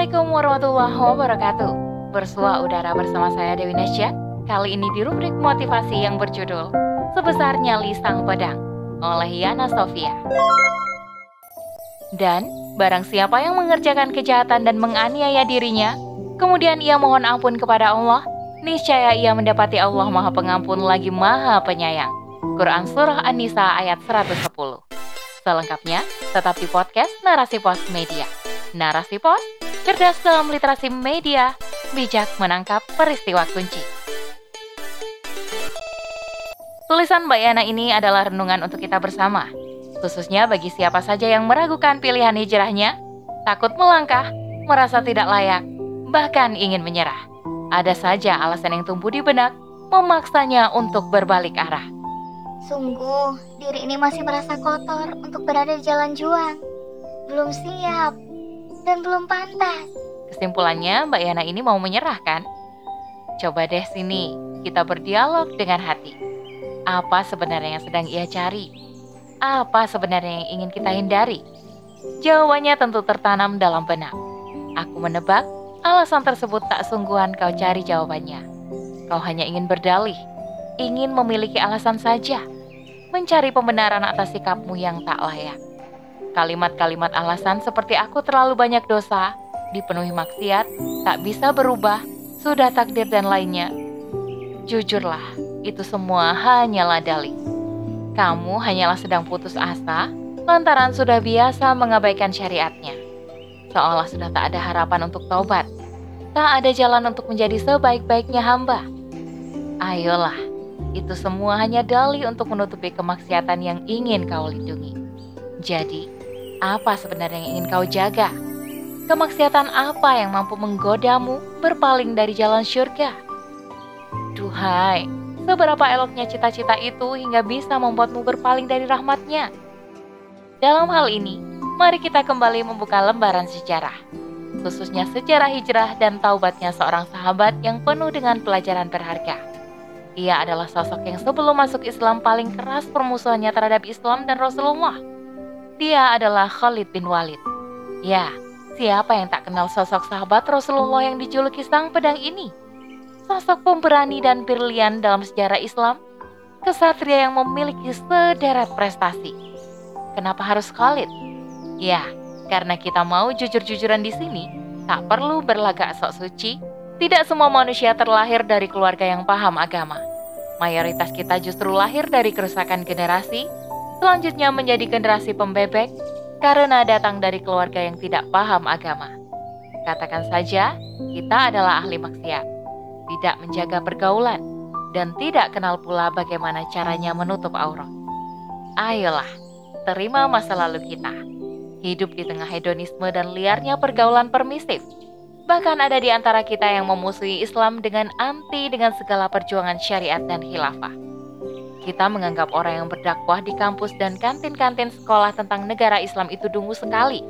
Assalamualaikum warahmatullahi wabarakatuh. Bersua udara bersama saya Dewi Nesya. Kali ini di rubrik motivasi yang berjudul Sebesar Nyali Sang Pedang oleh Yana Sofia. Dan barang siapa yang mengerjakan kejahatan dan menganiaya dirinya, kemudian ia mohon ampun kepada Allah, niscaya ia mendapati Allah Maha Pengampun lagi Maha Penyayang. Quran Surah An-Nisa ayat 110. Selengkapnya, tetap di podcast Narasi Pos Media. Narasi Pos, cerdas dalam literasi media, bijak menangkap peristiwa kunci. Tulisan Mbak Yana ini adalah renungan untuk kita bersama, khususnya bagi siapa saja yang meragukan pilihan hijrahnya, takut melangkah, merasa tidak layak, bahkan ingin menyerah. Ada saja alasan yang tumbuh di benak, memaksanya untuk berbalik arah. Sungguh, diri ini masih merasa kotor untuk berada di jalan juang. Belum siap dan belum pantas. Kesimpulannya, Mbak Yana ini mau menyerahkan. Coba deh sini, kita berdialog dengan hati. Apa sebenarnya yang sedang ia cari? Apa sebenarnya yang ingin kita hindari? Jawabannya tentu tertanam dalam benak. Aku menebak, alasan tersebut tak sungguhan kau cari jawabannya. Kau hanya ingin berdalih, ingin memiliki alasan saja, mencari pembenaran atas sikapmu yang tak layak. Kalimat-kalimat alasan seperti aku terlalu banyak dosa, dipenuhi maksiat, tak bisa berubah, sudah takdir dan lainnya. Jujurlah, itu semua hanyalah dalih. Kamu hanyalah sedang putus asa lantaran sudah biasa mengabaikan syariatnya. Seolah sudah tak ada harapan untuk taubat. Tak ada jalan untuk menjadi sebaik-baiknya hamba. Ayolah, itu semua hanya dalih untuk menutupi kemaksiatan yang ingin kau lindungi. Jadi, apa sebenarnya yang ingin kau jaga? Kemaksiatan apa yang mampu menggodamu berpaling dari jalan syurga? Duhai, seberapa eloknya cita-cita itu hingga bisa membuatmu berpaling dari rahmatnya? Dalam hal ini, mari kita kembali membuka lembaran sejarah, khususnya sejarah hijrah dan taubatnya seorang sahabat yang penuh dengan pelajaran berharga. Ia adalah sosok yang sebelum masuk Islam paling keras permusuhannya terhadap Islam dan Rasulullah. Dia adalah Khalid bin Walid. Ya, Siapa yang tak kenal sosok sahabat Rasulullah yang dijuluki sang pedang ini? Sosok pemberani dan brilian dalam sejarah Islam, kesatria yang memiliki sederet prestasi. Kenapa harus Khalid? Ya, karena kita mau jujur-jujuran di sini, tak perlu berlagak sok suci. Tidak semua manusia terlahir dari keluarga yang paham agama. Mayoritas kita justru lahir dari kerusakan generasi, selanjutnya menjadi generasi pembebek, karena datang dari keluarga yang tidak paham agama. Katakan saja, kita adalah ahli maksiat, tidak menjaga pergaulan, dan tidak kenal pula bagaimana caranya menutup aurat. Ayolah, terima masa lalu kita. Hidup di tengah hedonisme dan liarnya pergaulan permisif. Bahkan ada di antara kita yang memusuhi Islam dengan anti dengan segala perjuangan syariat dan khilafah. Kita menganggap orang yang berdakwah di kampus dan kantin-kantin sekolah tentang negara Islam itu dungu sekali.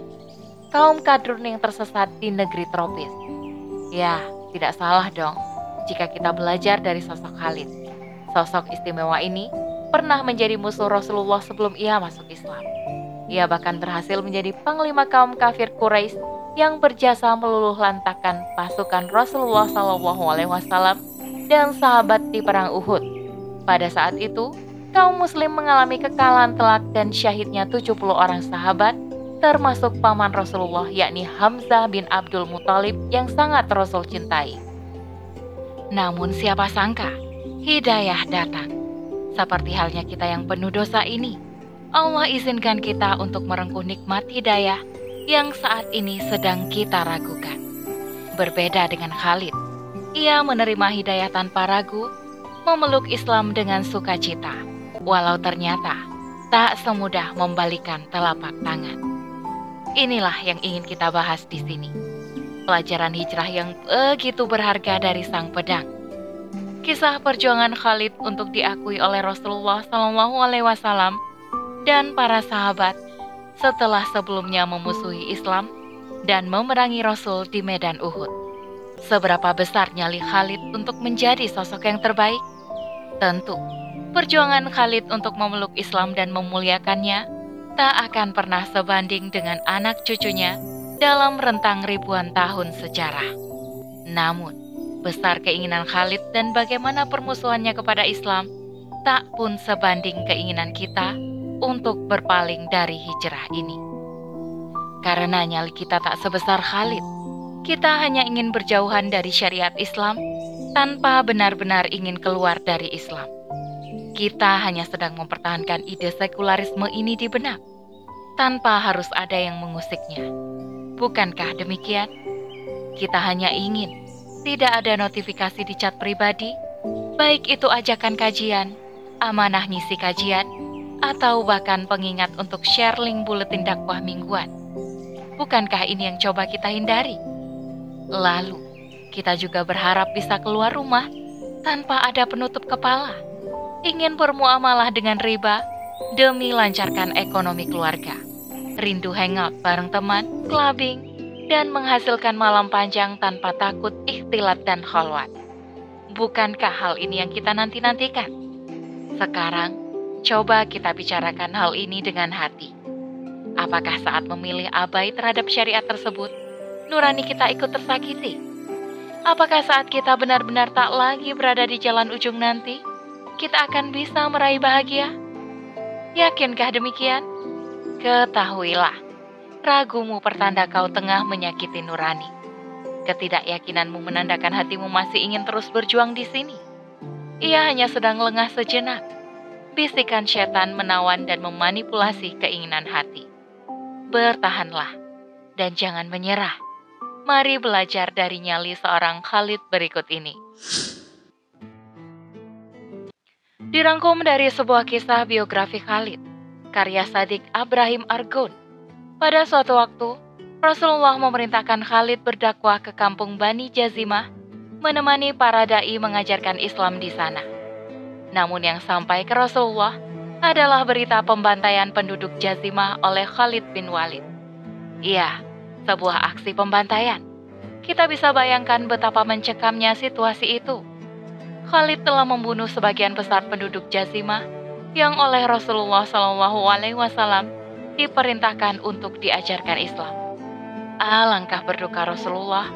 Kaum kadrun yang tersesat di negeri tropis. Ya, tidak salah dong jika kita belajar dari sosok Khalid. Sosok istimewa ini pernah menjadi musuh Rasulullah sebelum ia masuk Islam. Ia bahkan berhasil menjadi panglima kaum kafir Quraisy yang berjasa meluluh lantakan pasukan Rasulullah SAW dan sahabat di perang Uhud pada saat itu, kaum muslim mengalami kekalahan telak dan syahidnya 70 orang sahabat, termasuk paman Rasulullah yakni Hamzah bin Abdul Muthalib yang sangat Rasul cintai. Namun siapa sangka, hidayah datang. Seperti halnya kita yang penuh dosa ini, Allah izinkan kita untuk merengkuh nikmat hidayah yang saat ini sedang kita ragukan. Berbeda dengan Khalid, ia menerima hidayah tanpa ragu memeluk Islam dengan sukacita, walau ternyata tak semudah membalikan telapak tangan. Inilah yang ingin kita bahas di sini. Pelajaran hijrah yang begitu berharga dari sang pedang. Kisah perjuangan Khalid untuk diakui oleh Rasulullah Shallallahu Alaihi Wasallam dan para sahabat setelah sebelumnya memusuhi Islam dan memerangi Rasul di medan Uhud. Seberapa besar nyali Khalid untuk menjadi sosok yang terbaik? Tentu, perjuangan Khalid untuk memeluk Islam dan memuliakannya tak akan pernah sebanding dengan anak cucunya dalam rentang ribuan tahun sejarah. Namun, besar keinginan Khalid dan bagaimana permusuhannya kepada Islam tak pun sebanding keinginan kita untuk berpaling dari hijrah ini. Karena nyali kita tak sebesar Khalid, kita hanya ingin berjauhan dari syariat Islam tanpa benar-benar ingin keluar dari Islam. Kita hanya sedang mempertahankan ide sekularisme ini di benak, tanpa harus ada yang mengusiknya. Bukankah demikian? Kita hanya ingin tidak ada notifikasi di chat pribadi, baik itu ajakan kajian, amanah ngisi kajian, atau bahkan pengingat untuk share link buletin dakwah mingguan. Bukankah ini yang coba kita hindari? Lalu, kita juga berharap bisa keluar rumah tanpa ada penutup kepala. Ingin bermuamalah dengan riba demi lancarkan ekonomi keluarga. Rindu hangout bareng teman, clubbing, dan menghasilkan malam panjang tanpa takut ikhtilat dan khalwat. Bukankah hal ini yang kita nanti-nantikan? Sekarang, coba kita bicarakan hal ini dengan hati. Apakah saat memilih abai terhadap syariat tersebut, nurani kita ikut tersakiti? Apakah saat kita benar-benar tak lagi berada di jalan ujung nanti, kita akan bisa meraih bahagia? Yakinkah demikian? Ketahuilah, ragumu pertanda kau tengah menyakiti nurani. Ketidakyakinanmu menandakan hatimu masih ingin terus berjuang di sini. Ia hanya sedang lengah sejenak. Bisikan setan menawan dan memanipulasi keinginan hati bertahanlah, dan jangan menyerah. Mari belajar dari nyali seorang Khalid berikut ini. Dirangkum dari sebuah kisah biografi Khalid, karya Sadik Abraham Argun. Pada suatu waktu, Rasulullah memerintahkan Khalid berdakwah ke kampung Bani Jazimah, menemani para dai mengajarkan Islam di sana. Namun yang sampai ke Rasulullah adalah berita pembantaian penduduk Jazimah oleh Khalid bin Walid. Iya, sebuah aksi pembantaian. Kita bisa bayangkan betapa mencekamnya situasi itu. Khalid telah membunuh sebagian besar penduduk Jazimah yang oleh Rasulullah Shallallahu Alaihi Wasallam diperintahkan untuk diajarkan Islam. Alangkah berduka Rasulullah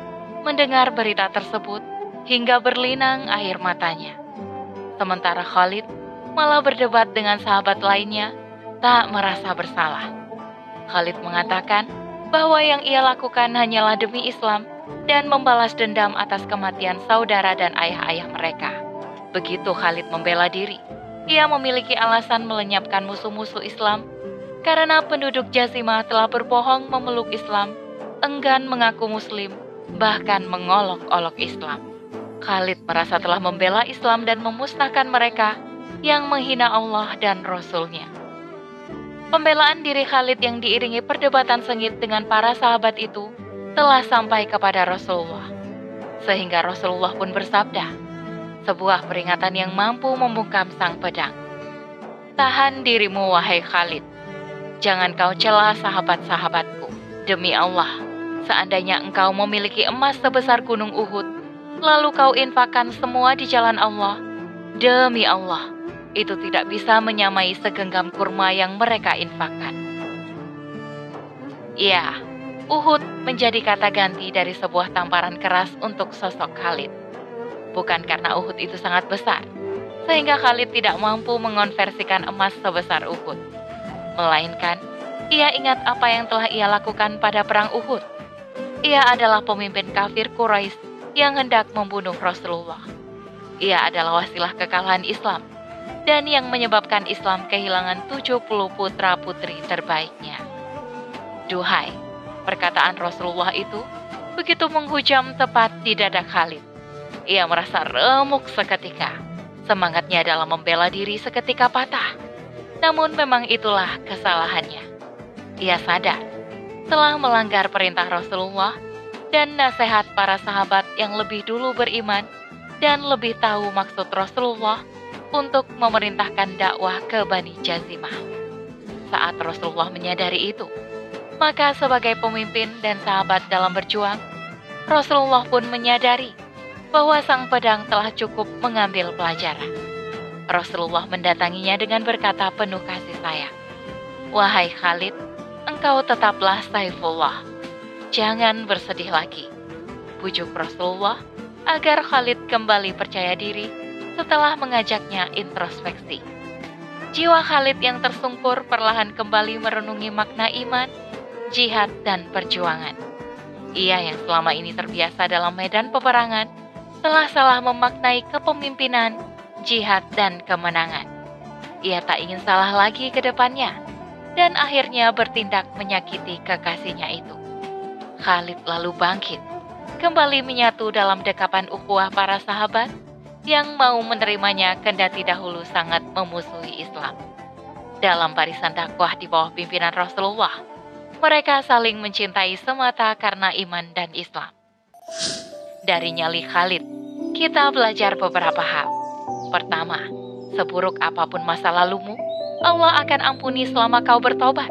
mendengar berita tersebut hingga berlinang air matanya. Sementara Khalid malah berdebat dengan sahabat lainnya, tak merasa bersalah. Khalid mengatakan bahwa yang ia lakukan hanyalah demi Islam dan membalas dendam atas kematian saudara dan ayah-ayah mereka. Begitu Khalid membela diri, ia memiliki alasan melenyapkan musuh-musuh Islam karena penduduk Jazimah telah berbohong memeluk Islam, enggan mengaku Muslim, bahkan mengolok-olok Islam. Khalid merasa telah membela Islam dan memusnahkan mereka yang menghina Allah dan Rasul-Nya. Pembelaan diri Khalid yang diiringi perdebatan sengit dengan para sahabat itu telah sampai kepada Rasulullah. Sehingga Rasulullah pun bersabda, sebuah peringatan yang mampu membungkam sang pedang. Tahan dirimu wahai Khalid, jangan kau celah sahabat-sahabatku. Demi Allah, seandainya engkau memiliki emas sebesar gunung Uhud, lalu kau infakkan semua di jalan Allah, demi Allah, itu tidak bisa menyamai segenggam kurma yang mereka infakkan. Ya, Uhud menjadi kata ganti dari sebuah tamparan keras untuk sosok Khalid. Bukan karena Uhud itu sangat besar, sehingga Khalid tidak mampu mengonversikan emas sebesar Uhud. Melainkan, ia ingat apa yang telah ia lakukan pada perang Uhud. Ia adalah pemimpin kafir Quraisy yang hendak membunuh Rasulullah. Ia adalah wasilah kekalahan Islam dan yang menyebabkan Islam kehilangan 70 putra-putri terbaiknya. Duhai, perkataan Rasulullah itu begitu menghujam tepat di dada Khalid. Ia merasa remuk seketika. Semangatnya dalam membela diri seketika patah. Namun memang itulah kesalahannya. Ia sadar telah melanggar perintah Rasulullah dan nasihat para sahabat yang lebih dulu beriman dan lebih tahu maksud Rasulullah untuk memerintahkan dakwah ke Bani Jazimah. Saat Rasulullah menyadari itu, maka sebagai pemimpin dan sahabat dalam berjuang, Rasulullah pun menyadari bahwa sang pedang telah cukup mengambil pelajaran. Rasulullah mendatanginya dengan berkata penuh kasih sayang, Wahai Khalid, engkau tetaplah Saifullah. jangan bersedih lagi. Bujuk Rasulullah agar Khalid kembali percaya diri setelah mengajaknya introspeksi. Jiwa Khalid yang tersungkur perlahan kembali merenungi makna iman, jihad, dan perjuangan. Ia yang selama ini terbiasa dalam medan peperangan telah salah memaknai kepemimpinan, jihad, dan kemenangan. Ia tak ingin salah lagi ke depannya, dan akhirnya bertindak menyakiti kekasihnya itu. Khalid lalu bangkit, kembali menyatu dalam dekapan ukhuwah para sahabat, yang mau menerimanya kendati dahulu sangat memusuhi Islam. Dalam barisan dakwah di bawah pimpinan Rasulullah, mereka saling mencintai semata karena iman dan Islam. Dari nyali Khalid, kita belajar beberapa hal. Pertama, seburuk apa pun masa lalumu, Allah akan ampuni selama kau bertobat.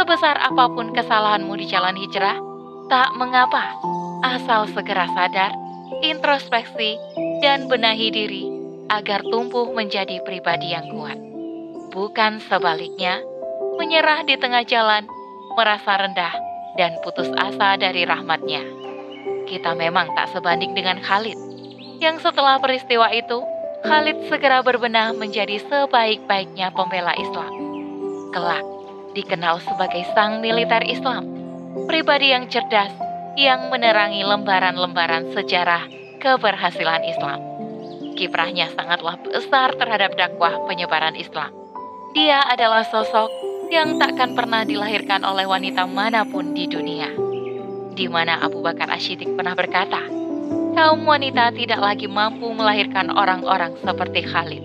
Sebesar apa pun kesalahanmu di jalan hijrah, tak mengapa, asal segera sadar introspeksi, dan benahi diri agar tumbuh menjadi pribadi yang kuat. Bukan sebaliknya, menyerah di tengah jalan, merasa rendah, dan putus asa dari rahmatnya. Kita memang tak sebanding dengan Khalid, yang setelah peristiwa itu, Khalid segera berbenah menjadi sebaik-baiknya pembela Islam. Kelak, dikenal sebagai sang militer Islam, pribadi yang cerdas, yang menerangi lembaran-lembaran sejarah keberhasilan Islam. Kiprahnya sangatlah besar terhadap dakwah penyebaran Islam. Dia adalah sosok yang takkan pernah dilahirkan oleh wanita mana pun di dunia. Di mana Abu Bakar Ashidik pernah berkata, kaum wanita tidak lagi mampu melahirkan orang-orang seperti Khalid.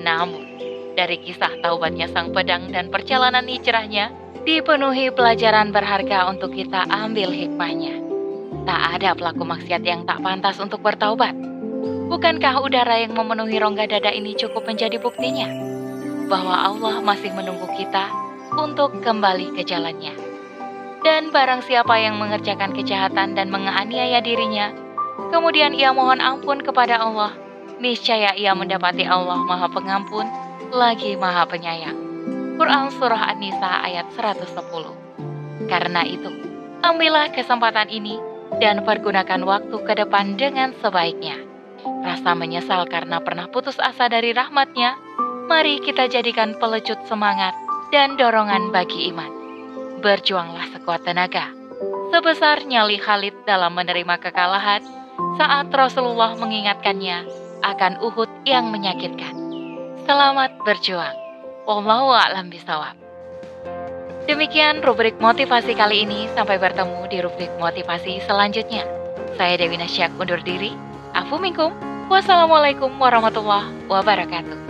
Namun, dari kisah taubatnya sang pedang dan perjalanan hijrahnya, dipenuhi pelajaran berharga untuk kita ambil hikmahnya. Tak ada pelaku maksiat yang tak pantas untuk bertaubat. Bukankah udara yang memenuhi rongga dada ini cukup menjadi buktinya? Bahwa Allah masih menunggu kita untuk kembali ke jalannya. Dan barang siapa yang mengerjakan kejahatan dan menganiaya dirinya, kemudian ia mohon ampun kepada Allah, niscaya ia mendapati Allah Maha Pengampun, lagi Maha Penyayang. Quran Surah An-Nisa ayat 110. Karena itu, ambillah kesempatan ini dan pergunakan waktu ke depan dengan sebaiknya. Rasa menyesal karena pernah putus asa dari rahmatnya, mari kita jadikan pelecut semangat dan dorongan bagi iman. Berjuanglah sekuat tenaga. Sebesar nyali Khalid dalam menerima kekalahan saat Rasulullah mengingatkannya akan Uhud yang menyakitkan. Selamat berjuang. Wallahu a'lam bisawab. Demikian rubrik motivasi kali ini. Sampai bertemu di rubrik motivasi selanjutnya. Saya Dewi Nasyak undur diri. Afu minkum. Wassalamualaikum warahmatullahi wabarakatuh.